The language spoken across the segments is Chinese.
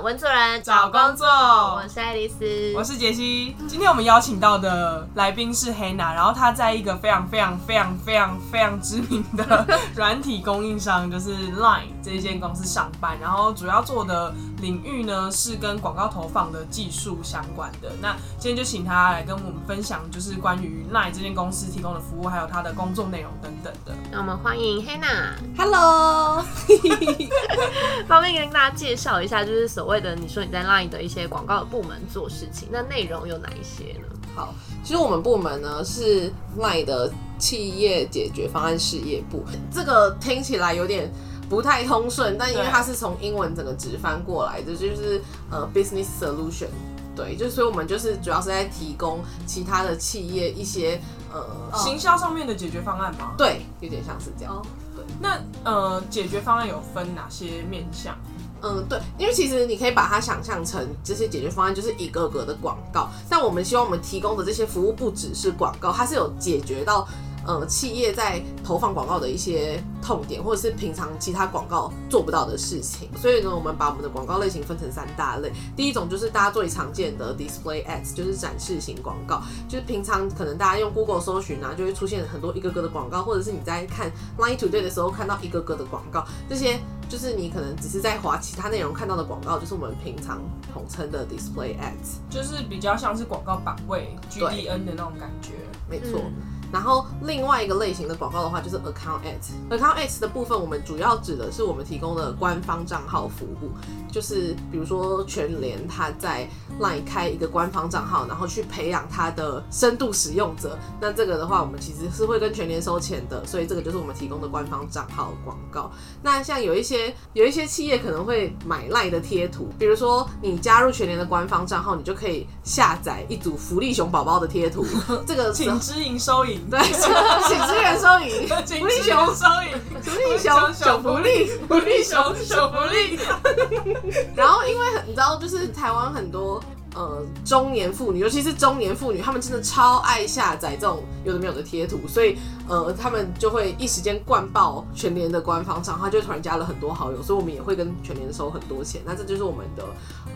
文主人。找工作。我是爱丽丝，我是杰西。今天我们邀请到的来宾是 Hanna，，然后她在一个非常非常非常非常非常知名的软体供应商，就是 Line 这一间公司上班，然后主要做的领域呢是跟广告投放的技术相关的。那今天就请她来跟我们分享，就是关于 Line 这间公司提供的服务，还有她的工作内容等等的。那我们欢迎 Hanna。Hello，方便跟大家介绍一下，就是所谓的你说你在 Line 的一些广告的部门做事情，那内容有哪一些呢？好，其实我们部门呢是 LINE 的企业解决方案事业部，这个听起来有点不太通顺，但因为它是从英文整个直翻过来的，就是呃 business solution。对，就所以我们就是主要是在提供其他的企业一些呃，行销上面的解决方案吗？对，有点像是这样。哦那呃，解决方案有分哪些面向？嗯，对，因为其实你可以把它想象成这些解决方案就是一个个的广告，但我们希望我们提供的这些服务不只是广告，它是有解决到呃企业在投放广告的一些痛点，或者是平常其他广告做不到的事情。所以呢，我们把我们的广告类型分成三大类。第一种就是大家最常见的 display ads，就是展示型广告，就是平常可能大家用 Google 搜寻啊，就会出现很多一个个的广告，或者是你在看 Line Today 的时候看到一个个的广告，这些就是你可能只是在划其他内容看到的广告，就是我们平常统称的 display ads，就是比较像是广告版位 GDN 的那种感觉。没错。嗯然后另外一个类型的广告的话，就是 account ads。account ads 的部分，我们主要指的是我们提供的官方账号服务，就是比如说全联它在 LINE 开一个官方账号，然后去培养它的深度使用者。那这个的话，我们其实是会跟全联收钱的，所以这个就是我们提供的官方账号广告。那像有一些有一些企业可能会买 LINE 的贴图，比如说你加入全联的官方账号，你就可以下载一组福利熊宝宝的贴图，这个请支营收银，对，请支援收银，请福利熊，收银，福利熊，小福利。福利熊小福利。然后因为很你知道，就是台湾很多呃中年妇女，尤其是中年妇女，她们真的超爱下载这种有的没有的贴图，所以呃她们就会一时间灌爆全联的官方账号，就突然加了很多好友，所以我们也会跟全联收很多钱。那这就是我们的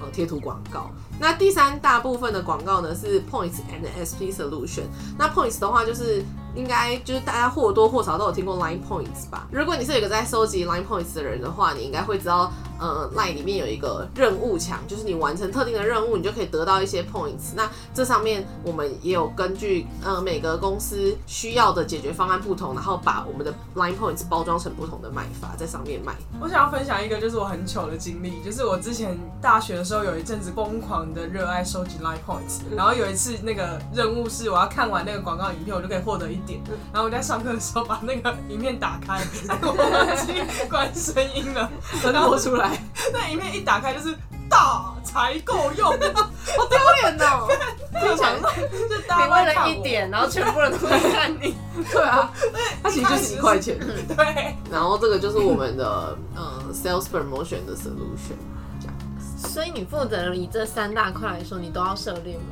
呃贴图广告。那第三大部分的广告呢是 Points and SP Solution。那 Points 的话就是。应该就是大家或多或少都有听过 Line Points 吧？如果你是有一个在收集 Line Points 的人的话，你应该会知道，呃，Line 里面有一个任务墙，就是你完成特定的任务，你就可以得到一些 Points。那这上面我们也有根据呃每个公司需要的解决方案不同，然后把我们的 Line Points 包装成不同的卖法，在上面卖。我想要分享一个就是我很糗的经历，就是我之前大学的时候有一阵子疯狂的热爱收集 Line Points，然后有一次那个任务是我要看完那个广告影片，我就可以获得一点，然后我在上课的时候把那个影片打开，我忘记关声音了，分播出来，那影片一打开就是大才够用，好丢脸哦！听起来就大你为了一，点，然后全部人都在看你，对啊，它其实就是一块钱。对，然后这个就是我们的嗯 sales promotion 的 solution。所以你负责以这三大块来说，你都要涉猎吗？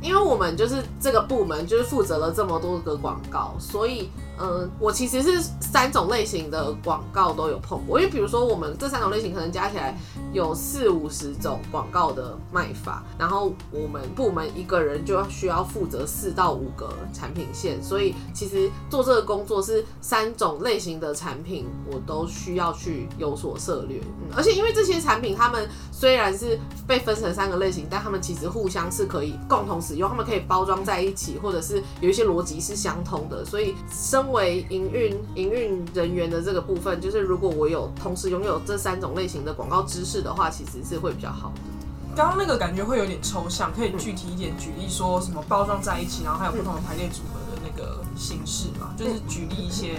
因为我们就是这个部门，就是负责了这么多个广告，所以，嗯、我其实是三种类型的广告都有碰过。因为比如说，我们这三种类型可能加起来有四五十种广告的卖法，然后我们部门一个人就要需要负责四到五个产品线，所以其实做这个工作是三种类型的产品，我都需要去有所涉略。嗯，而且因为这些产品，他们虽然是被分成三个类型，但他们其实互相是可以共同使用，他们可以包装在一起，或者是有一些逻辑是相通的。所以，身为营运营运人员的这个部分，就是如果我有同时拥有这三种类型的广告知识的话，其实是会比较好的。刚刚那个感觉会有点抽象，可以具体一点举例说什么包装在一起，然后还有不同的排列组合的那个形式嘛？就是举例一些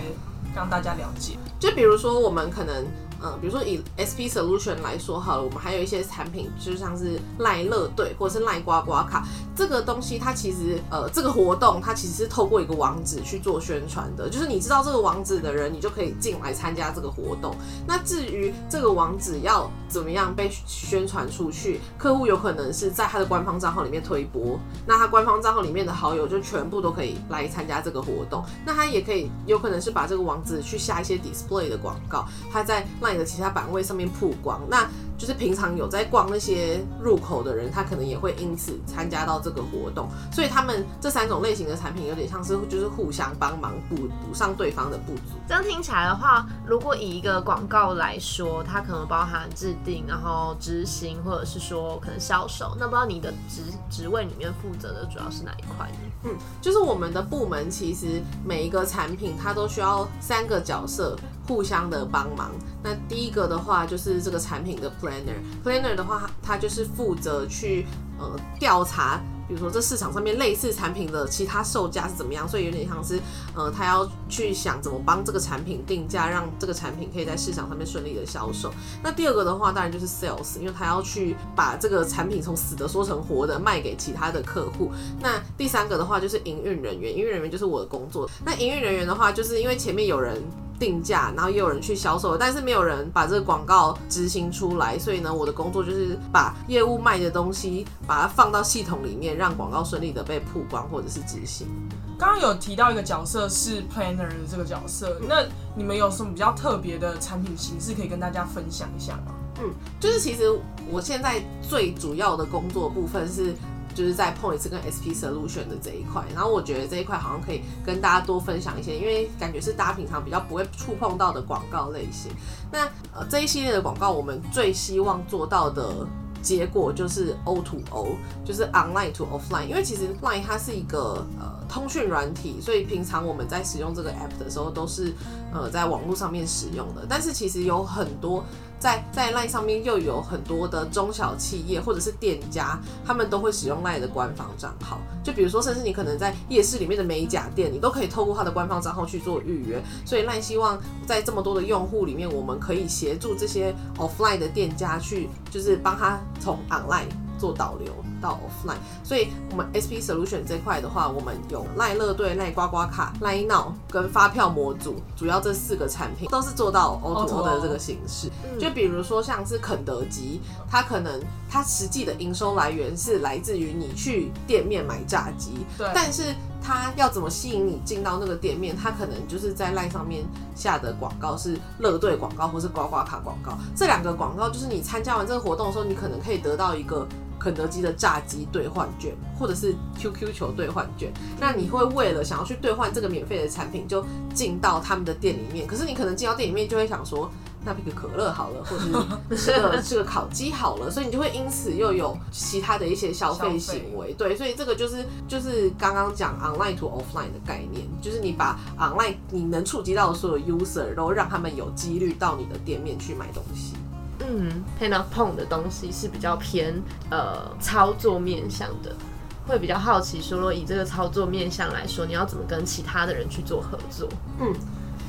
让大家了解。就比如说，我们可能，嗯，比如说以 SP Solution 来说好了，我们还有一些产品，就像是赖乐队或者是赖刮刮卡这个东西，它其实，呃，这个活动它其实是透过一个网址去做宣传的，就是你知道这个网址的人，你就可以进来参加这个活动。那至于这个网址要怎么样被宣传出去，客户有可能是在他的官方账号里面推播，那他官方账号里面的好友就全部都可以来参加这个活动。那他也可以有可能是把这个网址去下一些 display 的广告，他在赖在其他版位上面曝光。那就是平常有在逛那些入口的人，他可能也会因此参加到这个活动，所以他们这三种类型的产品有点像是就是互相帮忙补补上对方的不足。这样听起来的话，如果以一个广告来说，它可能包含制定，然后执行，或者是说可能销售，那不知道你的职职位里面负责的主要是哪一块呢？嗯，就是我们的部门其实每一个产品它都需要三个角色互相的帮忙。那第一个的话就是这个产品的 planner，planner 的话它就是负责去呃调查。比如说，这市场上面类似产品的其他售价是怎么样？所以有点像是，呃，他要去想怎么帮这个产品定价，让这个产品可以在市场上面顺利的销售。那第二个的话，当然就是 sales，因为他要去把这个产品从死的说成活的，卖给其他的客户。那第三个的话就是营运人员，营运人员就是我的工作。那营运人员的话，就是因为前面有人。定价，然后也有人去销售，但是没有人把这个广告执行出来，所以呢，我的工作就是把业务卖的东西，把它放到系统里面，让广告顺利的被曝光或者是执行。刚刚有提到一个角色是 planner 的这个角色，那你们有什么比较特别的产品形式可以跟大家分享一下吗？嗯，就是其实我现在最主要的工作部分是。就是在碰一次跟 SP Solution 的这一块，然后我觉得这一块好像可以跟大家多分享一些，因为感觉是大家平常比较不会触碰到的广告类型。那呃这一系列的广告，我们最希望做到的结果就是 O to O，就是 Online to Offline。因为其实 Line 它是一个呃通讯软体，所以平常我们在使用这个 App 的时候都是呃在网络上面使用的。但是其实有很多。在在 LINE 上面又有很多的中小企业或者是店家，他们都会使用 LINE 的官方账号。就比如说，甚至你可能在夜市里面的美甲店，你都可以透过他的官方账号去做预约。所以 LINE 希望在这么多的用户里面，我们可以协助这些 offline 的店家去，就是帮他从 online 做导流。到 offline，所以我们 SP Solution 这块的话，我们有赖乐队、赖刮刮卡、赖 Now 跟发票模组，主要这四个产品都是做到 O to O 的这个形式。就比如说像是肯德基，它可能它实际的营收来源是来自于你去店面买炸鸡，对，但是它要怎么吸引你进到那个店面，它可能就是在赖上面下的广告是乐队广告或是刮刮卡广告，这两个广告就是你参加完这个活动的时候，你可能可以得到一个。肯德基的炸鸡兑换券，或者是 QQ 球兑换券，那你会为了想要去兑换这个免费的产品，就进到他们的店里面。可是你可能进到店里面就会想说，那杯个可乐好了，或者是 吃个吃个烤鸡好了，所以你就会因此又有其他的一些消费行为。对，所以这个就是就是刚刚讲 online to offline 的概念，就是你把 online 你能触及到的所有 user 都让他们有几率到你的店面去买东西。嗯 p a n a p o n 的东西是比较偏呃操作面向的，会比较好奇说，以这个操作面向来说，你要怎么跟其他的人去做合作？嗯。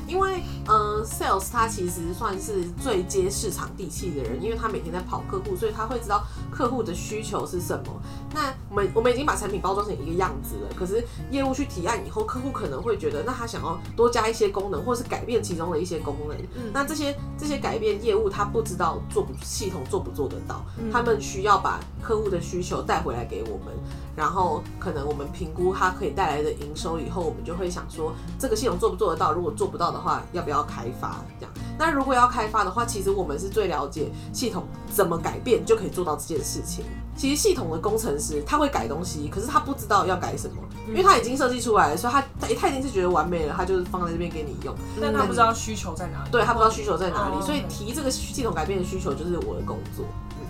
因为，嗯，sales 他其实算是最接市场地气的人，因为他每天在跑客户，所以他会知道客户的需求是什么。那我们我们已经把产品包装成一个样子了，可是业务去提案以后，客户可能会觉得，那他想要多加一些功能，或是改变其中的一些功能。那这些这些改变业务他不知道做不系统做不做得到，他们需要把客户的需求带回来给我们。然后可能我们评估它可以带来的营收以后，我们就会想说这个系统做不做得到？如果做不到的话，要不要开发？这样。那如果要开发的话，其实我们是最了解系统怎么改变就可以做到这件事情。其实系统的工程师他会改东西，可是他不知道要改什么，因为他已经设计出来了，所以他他他已经是觉得完美了，他就是放在这边给你用。但他不知道需求在哪里。对他不知道需求在哪里，所以提这个系统改变的需求就是我的工作。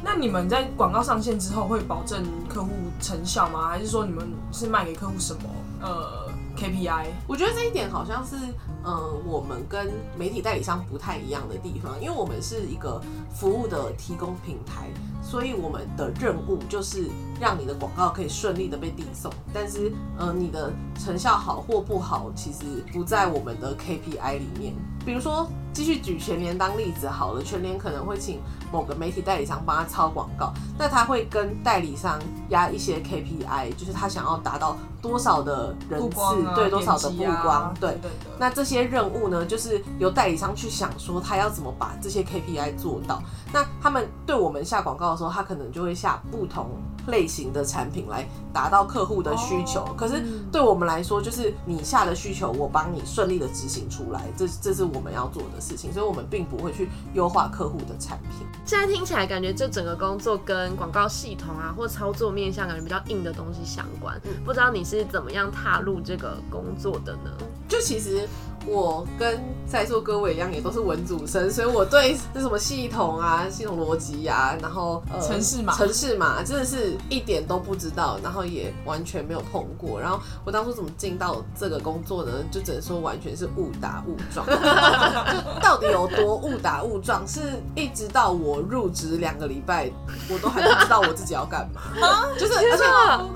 那你们在广告上线之后会保证客户成效吗？还是说你们是卖给客户什么呃 KPI？我觉得这一点好像是呃我们跟媒体代理商不太一样的地方，因为我们是一个服务的提供平台，所以我们的任务就是让你的广告可以顺利的被递送。但是呃你的成效好或不好，其实不在我们的 KPI 里面。比如说。继续举全联当例子好了，全联可能会请某个媒体代理商帮他抄广告，那他会跟代理商压一些 KPI，就是他想要达到多少的人次，对多少的曝光，对那这些任务呢，就是由代理商去想说他要怎么把这些 KPI 做到。那他们对我们下广告的时候，他可能就会下不同类型的产品来达到客户的需求。哦可是对我们来说，就是你下的需求，我帮你顺利的执行出来，这这是我们要做的事情。所以我们并不会去优化客户的产品。现在听起来感觉这整个工作跟广告系统啊或操作面向感觉比较硬的东西相关。嗯不知道你是怎么样踏入这个工作的呢？就其实我跟在座各位一样，也都是文组生，所以我对这什么系统啊、系统逻辑呀，然后呃程式码城市码真的是一点都不知道，然后也完全没有碰过。然后我当初怎么进到这个工作呢？就只能说完全是误打误撞。就到底有多误打误撞？是一直到我入职两个礼拜，我都还不知道我自己要干嘛。就是而且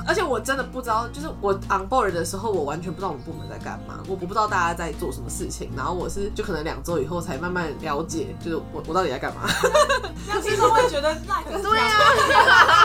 而且我真的不知道，就是我 on board 的时候，我完全不知道我们部门在干嘛，我我不知道大家在做什么事情，然后我是就可能两周以后才慢慢了解，就是我我到底在干嘛。这样听众会觉得赖很对啊，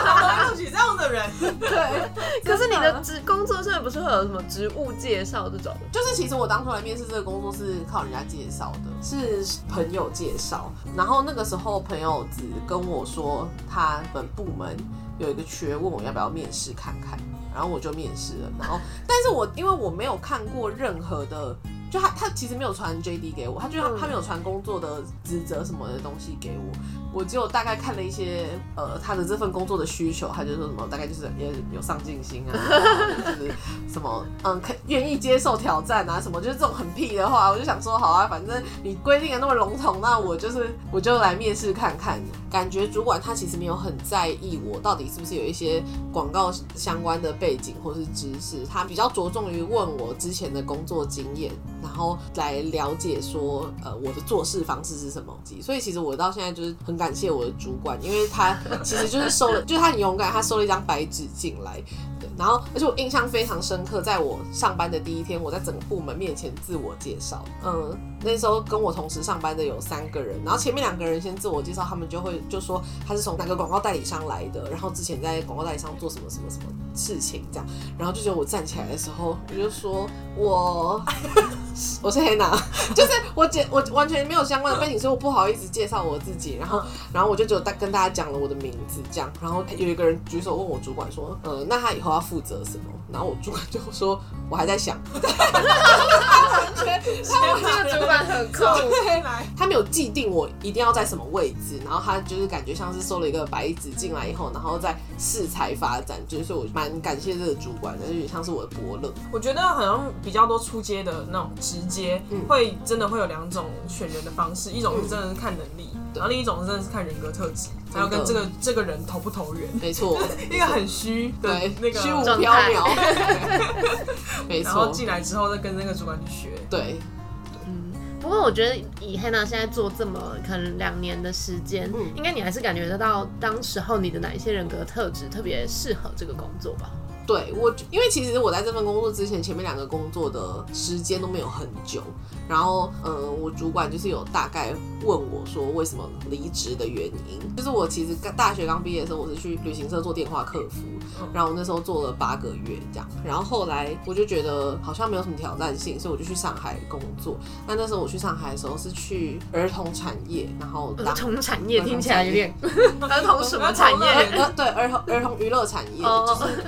怎么会录取这样的人？对，可是你的职工作上面不是会有什么职务介绍这种？就是其实我当初来面试这个工作是靠人家介绍的，是朋友介绍，然后那个时候朋友只跟我说他们部门有一个缺，问我要不要面试看看，然后我就面试了，然后但是我因为我没有看过任何的。就他，他其实没有传 JD 给我，他就他没有传工作的职责什么的东西给我，我只有大概看了一些呃他的这份工作的需求，他就说什么大概就是也有上进心啊，就是什么嗯可愿意接受挑战啊什么，就是这种很屁的话，我就想说好啊，反正你规定的那么笼统，那我就是我就来面试看看。感觉主管他其实没有很在意我到底是不是有一些广告相关的背景或是知识，他比较着重于问我之前的工作经验，然后来了解说呃我的做事方式是什么。所以其实我到现在就是很感谢我的主管，因为他其实就是收了，就是他很勇敢，他收了一张白纸进来。然后而且我印象非常深刻，在我上班的第一天，我在整个部门面前自我介绍。嗯，那时候跟我同时上班的有三个人，然后前面两个人先自我介绍，他们就会就说他是从哪个广告代理商来的，然后之前在广告代理商做什么什么什么事情这样，然后就觉得我站起来的时候，我就说 我我是黑娜，就是我姐我完全没有相关的背景，所以我不好意思介绍我自己，然后然后我就只有大跟大家讲了我的名字这样，然后有一个人举手问我主管说，呃，那他以后要负责什么？然后我主管就说，我还在想，这个主管很酷，他没有既定我一定要在什么位置，然后他就是感觉像是收了一个白纸进来以后，然后再适才发展，就是我蛮感谢这个主管的，有点像是我的伯乐。我觉得好像比较多出街的那种直接，嗯。会真的会有两种选人的方式，一种是真的是看能力，然后另一种真的是看人格特质，还有跟这个这个人投不投缘。没错，一个很虚的对，那个虚无缥缈，没错。然后错，进来之后再跟那个主管去学。对，不过我觉得以黑娜现在做这么可能两年的时间，嗯。应该你还是感觉得到当时候你的哪一些人格特质特别适合这个工作吧？对我，因为其实我在这份工作之前，前面两个工作的时间都没有很久。然后，呃，我主管就是有大概问我说为什么离职的原因。就是我其实刚大学刚毕业的时候，我是去旅行社做电话客服，然后我那时候做了八个月这样。然后后来我就觉得好像没有什么挑战性，所以我就去上海工作。那那时候我去上海的时候是去儿童产业，然后儿童产业听起来有点 儿童什么产业？呃，对，儿童儿童娱乐产业哦就是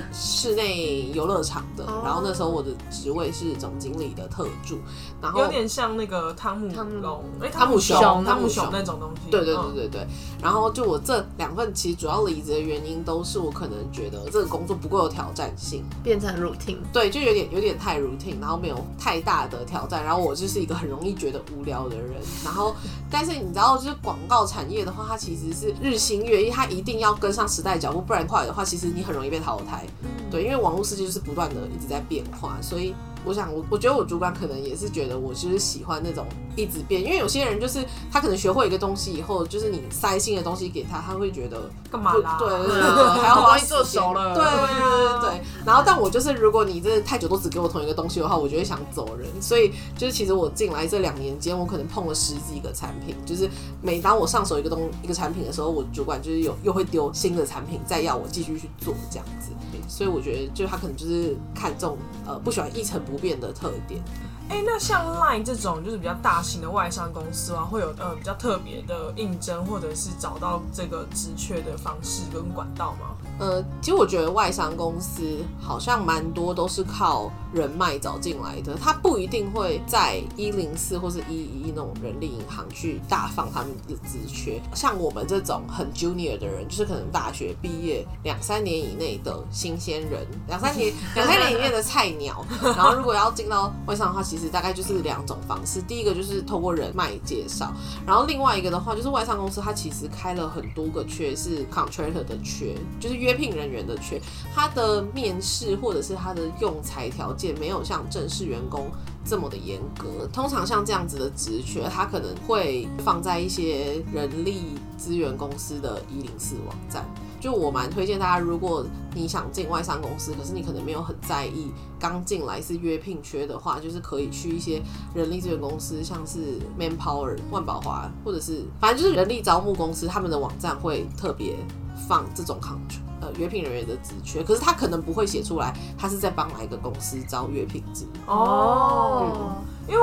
室内游乐场的。哦然后那时候我的职位是总经理的特助，然后有点像那个汤姆汤姆龙，哎，汤姆熊汤汤姆熊那种东西。对对嗯对对对。然后就我这两份其实主要离职的原因都是我可能觉得这个工作不够有挑战性，变成 routine，对，就有点有点太 routine，然后没有太大的挑战。然后我就是一个很容易觉得无聊的人。然后，但是你知道，就是广告产业的话，它其实是日新月异，它一定要跟上时代脚步，不然快的话，其实你很容易被淘汰。对，因为网络世界就是不断的一直在变化，所以我想我我觉得我主管可能也是觉得我就是喜欢那种一直变，因为有些人就是他可能学会一个东西以后，就是你塞新的东西给他，他会觉得干嘛啦？对 还要花好不容易做熟了对对对对对。然后，但我就是如果你真的太久都只给我同一个东西的话，我就会想走人。所以就是其实我进来这两年间，我可能碰了十几个产品，就是每当我上手一个东一个产品的时候，我主管就是有又会丢新的产品，再要我继续去做这样子。所以我觉得就他可能就是看重呃不喜欢一成不变的特点。哎、那像 Line 这种就是比较大型的外商公司啊，会有呃比较特别的应征或者是找到这个职缺的方式跟管道吗？呃，其实我觉得外商公司好像蛮多都是靠人脉找进来的，他不一定会在一零四或是一一那种人力银行去大放他们的职缺。像我们这种很 junior 的人，就是可能大学毕业两三年以内的新鲜人，两三年 两三年以内的菜鸟，然后如果要进到外商的话，其实大概就是两种方式。第一个就是透过人脉介绍，然后另外一个的话就是外商公司它其实开了很多个缺是 contractor 的缺，就是约聘人员的缺，他的面试或者是他的用材条件没有像正式员工这么的严格。通常像这样子的职缺，它可能会放在一些人力资源公司的一零四网站。就我蛮推荐大家，如果你想进外商公司，可是你可能没有很在意刚进来是约聘缺的话，就是可以去一些人力资源公司，像是 Manpower、万宝华，或者是反正就是人力招募公司，他们的网站会特别放这种 contract 呃约聘人员的职缺，可是他可能不会写出来，他是在帮哪一个公司招约聘制。哦，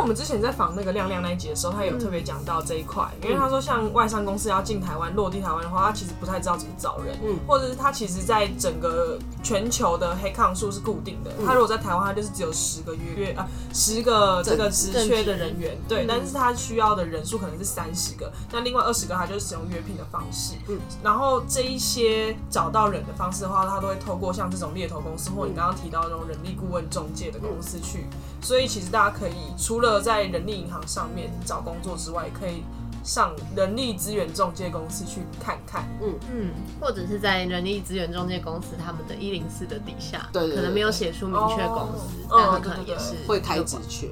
我们之前在访那个亮亮那一集的时候，他有特别讲到这一块，因为他说像外商公司要进台湾落地台湾的话，他其实不太知道怎么找人，嗯。或者是他其实在整个全球的黑抗数是固定的，他如果在台湾，他就是只有十个月啊十个这个职缺的人员，对，但是他需要的人数可能是三十个，那另外二十个他就是使用约聘的方式，嗯。然后这一些找到人的方式的话，他都会透过像这种猎头公司或你刚刚提到那种人力顾问中介的公司去，所以其实大家可以除了在人力银行上面找工作之外，可以上人力资源中介公司去看看。嗯嗯，或者是在人力资源中介公司他们的一零四的底下，对可能没有写出明确公司，哦但它嗯对对对可能也是会开职缺，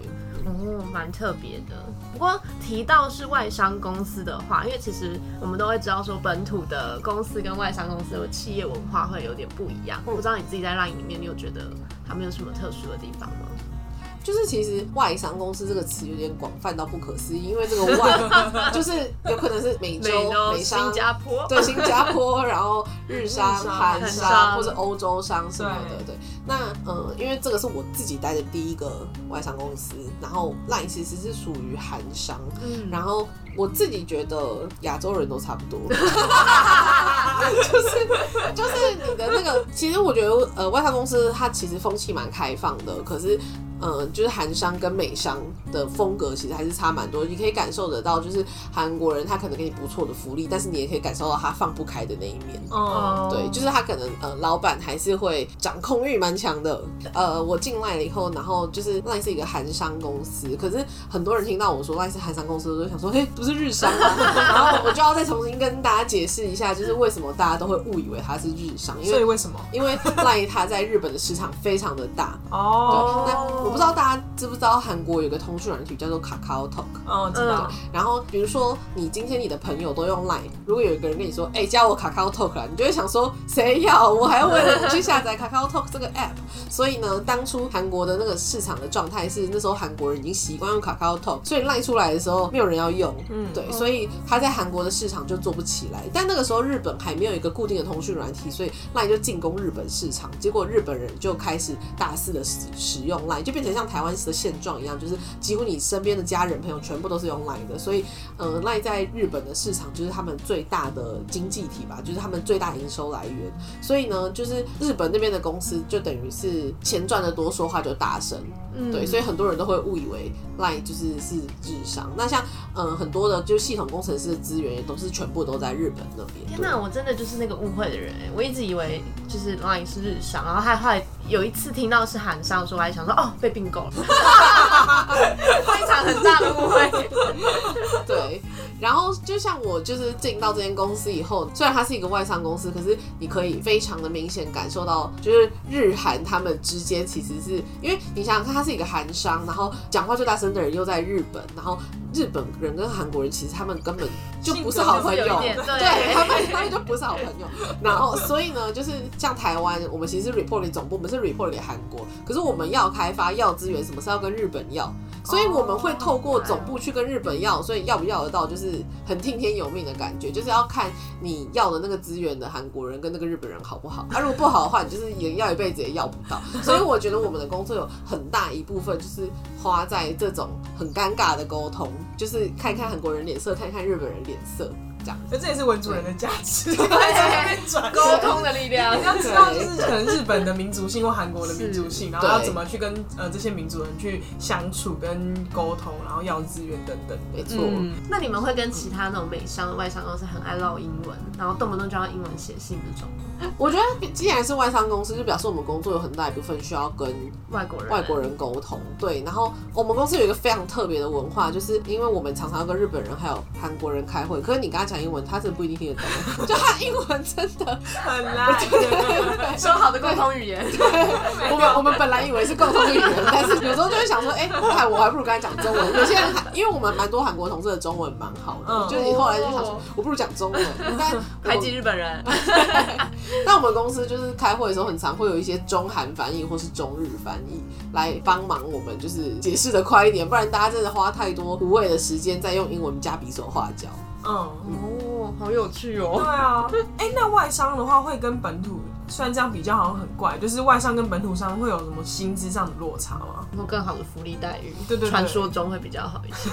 哦，蛮特别的。不过提到是外商公司的话，因为其实我们都会知道说本土的公司跟外商公司的企业文化会有点不一样。不知道你自己在 LINE 里面，你有觉得他们有什么特殊的地方吗？就是其实外商公司这个词有点广泛到不可思议，因为这个外 就是有可能是美洲、美商、新加坡，对新加坡，然后日商、韩韩商商或者欧洲商什么的，对对。那呃，因为这个是我自己待的第一个外商公司，然后 LINE 其实是属于韩商，嗯，然后我自己觉得亚洲人都差不多，就是就是你的那个，其实我觉得呃外商公司它其实风气蛮开放的，可是。呃，就是韩商跟美商的风格其实还是差蛮多，你可以感受得到，就是韩国人他可能给你不错的福利，但是你也可以感受到他放不开的那一面。哦，对，就是他可能呃，老板还是会掌控欲蛮强的。呃，我进来了以后，然后就是赖是一个韩商公司，可是很多人听到我说赖是韩商公司，都想说，嘿，不是日商吗？然后我就要再重新跟大家解释一下，就是为什么大家都会误以为它是日商，因为为什么？因为赖他在日本的市场非常的大。哦，那我不知道大家知不知道韩国有个通讯软体叫做 Kakao Talk。哦，知道，然后比如说你今天你的朋友都用 Line，如果有一个人跟你说，哎、加我 Kakao Talk 啦，你就会想说，谁要？我还要为了你去下载 Kakao Talk 这个 app。所以呢，当初韩国的那个市场的状态是，那时候韩国人已经习惯用 Kakao Talk，所以 Line 出来的时候没有人要用，嗯对，所以他在韩国的市场就做不起来。但那个时候日本还没有一个固定的通讯软体，所以 Line 就进攻日本市场，结果日本人就开始大肆的使使用 Line，就变成像台湾的现状一样，就是几乎你身边的家人朋友全部都是用 Line 的，所以呃，Line 在日本的市场就是他们最大的经济体吧，就是他们最大营收来源。所以呢，就是日本那边的公司就等于是钱赚的多，说话就大声，嗯对，所以很多人都会误以为 Line 就是是日商。那像呃很多的就系统工程师的资源也都是全部都在日本那边。天哪，我真的就是那个误会的人哎！我一直以为就是 Line 是日商，然后还后来有一次听到是韩商的时候，我还想说哦被并购了，非常很大的误会。对，然后就像我就是进到这间公司以后，虽然它是一个外商公司，可是你可以非常的明显感受到，就是日韩他们之间其实是因为你想想看，它是一个韩商，然后讲话最大声的人又在日本，然后日本人跟韩国人其实他们根本就不是好朋友，对他们他们就不是好朋友。然后所以呢，就是像台湾，我们其实是 report 给总部，我们是 report 给韩国，可是我们要开发要资源，什么是要跟日本要。所以我们会透过总部去跟日本要，所以要不要得到就是很听天由命的感觉，就是要看你要的那个资源的韩国人跟那个日本人好不好。啊，如果不好的话，你就是也要一辈子也要不到。所以我觉得我们的工作有很大一部分就是花在这种很尴尬的沟通，就是看看韩国人脸色，看看日本人脸色。这这也是文主人的价值，沟通的力量。你要知道，就是可能日本的民族性或韩国的民族性，然后要怎么去跟呃这些民族人去相处、跟沟通，然后要资源等等。没错。那你们会跟其他那种美商的外商公司很爱唠英文，然后动不动就要英文写信那种？我觉得既然是外商公司，就表示我们工作有很大一部分需要跟外国人外国人沟通。对，然后我们公司有一个非常特别的文化，就是因为我们常常要跟日本人还有韩国人开会，可是你跟他讲英文，他真的不一定听得懂，就他英文真的很烂。说好的共同语言，我们我们本来以为是共同语言，但是有时候就会想说，哎，还我还不如跟他讲中文。有些人因为我们蛮多韩国同事的中文蛮好的，就你后来就想说，我不如讲中文，但 排挤日本人。那我们公司就是开会的时候，很常会有一些中韩翻译或是中日翻译来帮忙我们，就是解释的快一点，不然大家真的花太多无谓的时间在用英文加比手画脚。嗯哦，好有趣哦。对啊，哎，那外商的话会跟本土。虽然这样比较好像很怪，就是外商跟本土商会有什么薪资上的落差吗？有更好的福利待遇？对对，传说中会比较好一些。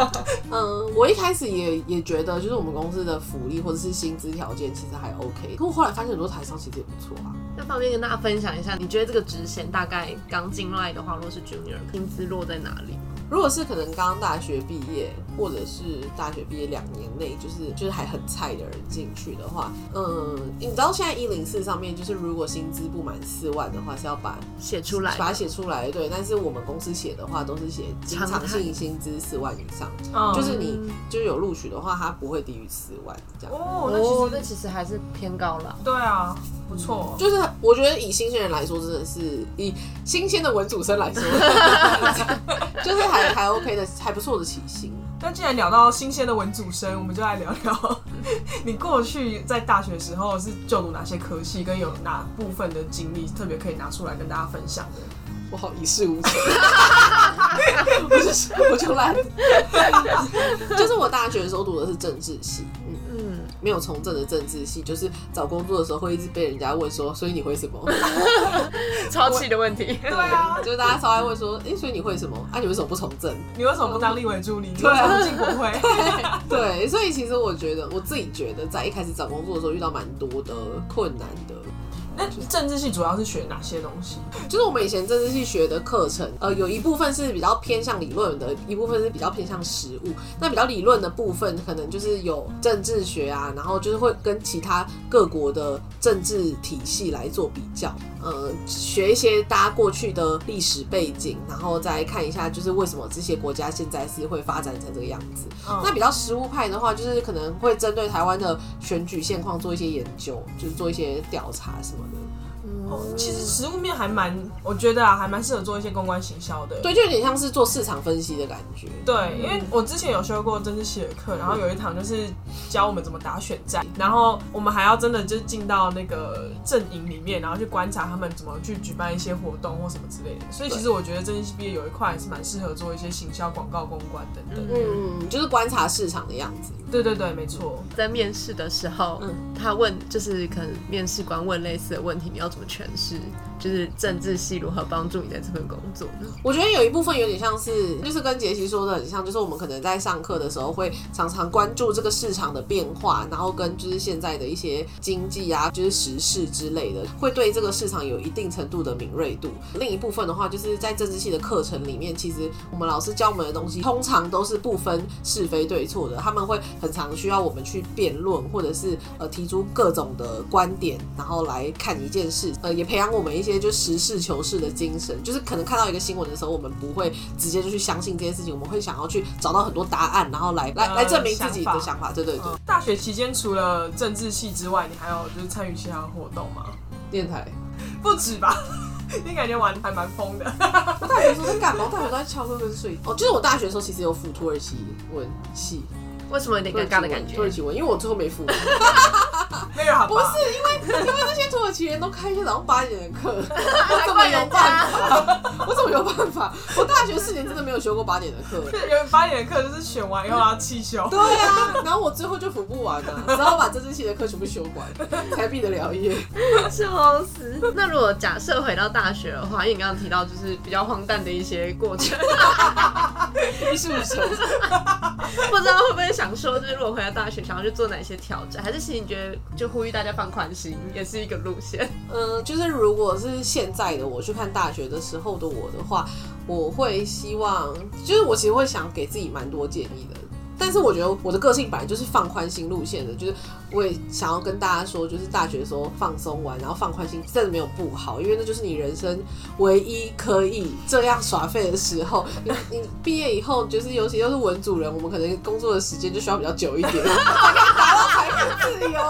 嗯，我一开始也也觉得，就是我们公司的福利或者是薪资条件其实还 OK，可我后来发现很多台商其实也不错啊。那方便跟大家分享一下，你觉得这个职衔大概刚进来的话，如果是 Junior，薪资落在哪里？如果是可能刚刚大学毕业，或者是大学毕业两年内，就是就是还很菜的人进去的话，嗯，你知道现在一零四上面就是如果薪资不满四万的话，是要把写出来，把它写出来，对。但是我们公司写的话都是写经常性薪资四万以上，就是你就有录取的话，它不会低于四万这样。哦，那其实那其实还是偏高了。对啊，不错。就是我觉得以新鲜人来说，真的是以新鲜的文主生来说，就是还。还 OK 的，还不错的起薪。那既然聊到新鲜的文组生，我们就来聊聊 你过去在大学时候是就读哪些科系，跟有哪部分的经历特别可以拿出来跟大家分享的。我好一事无成，我就我就来，就是我大学的时候读的是政治系，嗯，没有从政的政治系，就是找工作的时候会一直被人家问说，所以你会什么？超气的问题，对啊，就是大家超爱问说，哎，所以你会什么？啊，你为什么不从政？你为什么不当立委助理？你为什么不进国会？对，所以其实我觉得，我自己觉得，在一开始找工作的时候遇到蛮多的困难的。那政治系主要是学哪些东西？就是我们以前政治系学的课程，呃，有一部分是比较偏向理论的，一部分是比较偏向实务。那比较理论的部分，可能就是有政治学啊，然后就是会跟其他各国的政治体系来做比较，呃，学一些大家过去的历史背景，然后再看一下，就是为什么这些国家现在是会发展成这个样子。那比较实务派的话，就是可能会针对台湾的选举现况做一些研究，就是做一些调查什么。love. 其实食物面还蛮，我觉得啊，还蛮适合做一些公关行销的。对，就有点像是做市场分析的感觉。对，因为我之前有修过政治系的课，然后有一堂就是教我们怎么打选战，然后我们还要真的就进到那个阵营里面，然后去观察他们怎么去举办一些活动或什么之类的。所以其实我觉得政治系毕业有一块是蛮适合做一些行销、广告、公关等等。嗯，就是观察市场的样子。对对对，没错。在面试的时候，嗯，他问就是可能面试官问类似的问题，你要怎么诠释？就是政治系如何帮助你在这份工作呢？我觉得有一部分有点像是，就是跟杰西说的很像，就是我们可能在上课的时候会常常关注这个市场的变化，然后跟就是现在的一些经济啊，就是时事之类的，会对这个市场有一定程度的敏锐度。另一部分的话，就是在政治系的课程里面，其实我们老师教我们的东西通常都是不分是非对错的，他们会很常需要我们去辩论，或者是呃提出各种的观点，然后来看一件事，也培养我们一些。就实事求是的精神，就是可能看到一个新闻的时候，我们不会直接就去相信这件事情，我们会想要去找到很多答案，然后来来来证明自己的想法。对对对。大学期间除了政治系之外，你还有就是参与其他活动吗？电台 不止吧？你感觉玩还蛮疯的。我大学时候在干嘛？我大学都在翘课跟睡。哦，就是我大学的时候其实有辅土耳其文系。为什么有点尴尬的感觉？土耳其文，因为我最后没辅。没有好不是因为因为那些土耳其人都开一些早上八点的课，我怎么有办法？我怎么有办法？我大学四年真的没有修过八点的课。有八点的课就是选完以后要弃修。对啊，然后我最后就补不完了，只好把这学期的课全部修完，才毕得了业。笑死！那如果假设回到大学的话，因为你刚刚提到就是比较荒诞的一些过程，艺术生，不知道会不会想说，就是如果回到大学，想要去做哪些挑战？还是其实你觉得就呼吁大家放宽心，也是一个路线？嗯，就是如果是现在的我去看大学的时候的我的话，我会希望，就是我其实会想给自己蛮多建议的。但是我觉得我的个性本来就是放宽心路线的，就是我也想要跟大家说，就是大学的时候放松玩，然后放宽心，真的没有不好，因为那就是你人生唯一可以这样耍废的时候。你 你毕业以后，就是尤其又是文主人，我们可能工作的时间就需要比较久一点，才可以达到财富自由。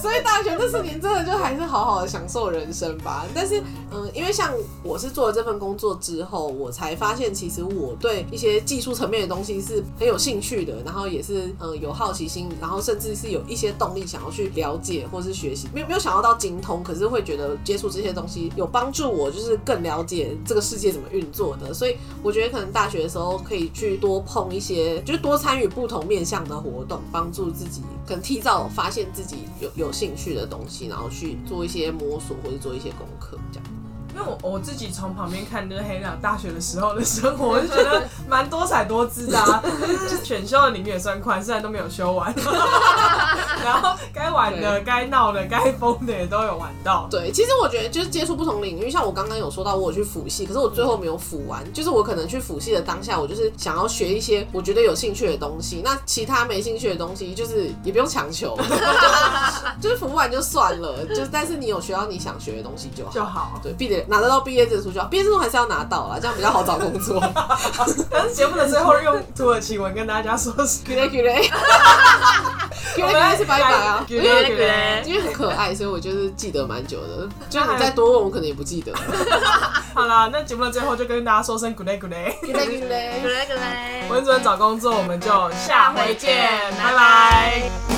所以大学这四年真的就还是好好的享受人生吧。但是，嗯，因为像我是做了这份工作之后，我才发现其实我对一些技术层面的东西是很有兴趣的，然后也是嗯有好奇心，然后甚至是有一些动力想要去了解或是学习。没有没有想要到精通，可是会觉得接触这些东西有帮助我，就是更了解这个世界怎么运作的。所以我觉得可能大学的时候可以去多碰一些，就是多参与不同面向的活动，帮助自己可能提早发现自己有有兴趣的东西，然后去做一些摸索或者做一些功课，这样。因为我我自己从旁边看，就是黑鸟大学的时候的生活，我就觉得蛮多彩多姿的啊。就是选修的领域也算宽，虽然都没有修完，然后该玩的、该闹的、该疯的也都有玩到。对，其实我觉得就是接触不同领域，像我刚刚有说到我有去辅系，可是我最后没有辅完。就是我可能去辅系的当下，我就是想要学一些我觉得有兴趣的东西，那其他没兴趣的东西，就是也不用强求，就是辅不完就算了。就是但是你有学到你想学的东西就好，就好。对，毕业拿得到毕业证书就好，毕业证书还是要拿到啦，这样比较好找工作。但是节目的最后用土耳其文跟大家说是 g u l e g u l e g u l e 是拜拜啊，因为因为很可爱，所以我就是记得蛮久的。就是你再多问我，可能也不记得。好啦，那节目的最后就跟大家说声 good day good day good day good day good day good day，文主任找工作，我们就下回见，拜拜。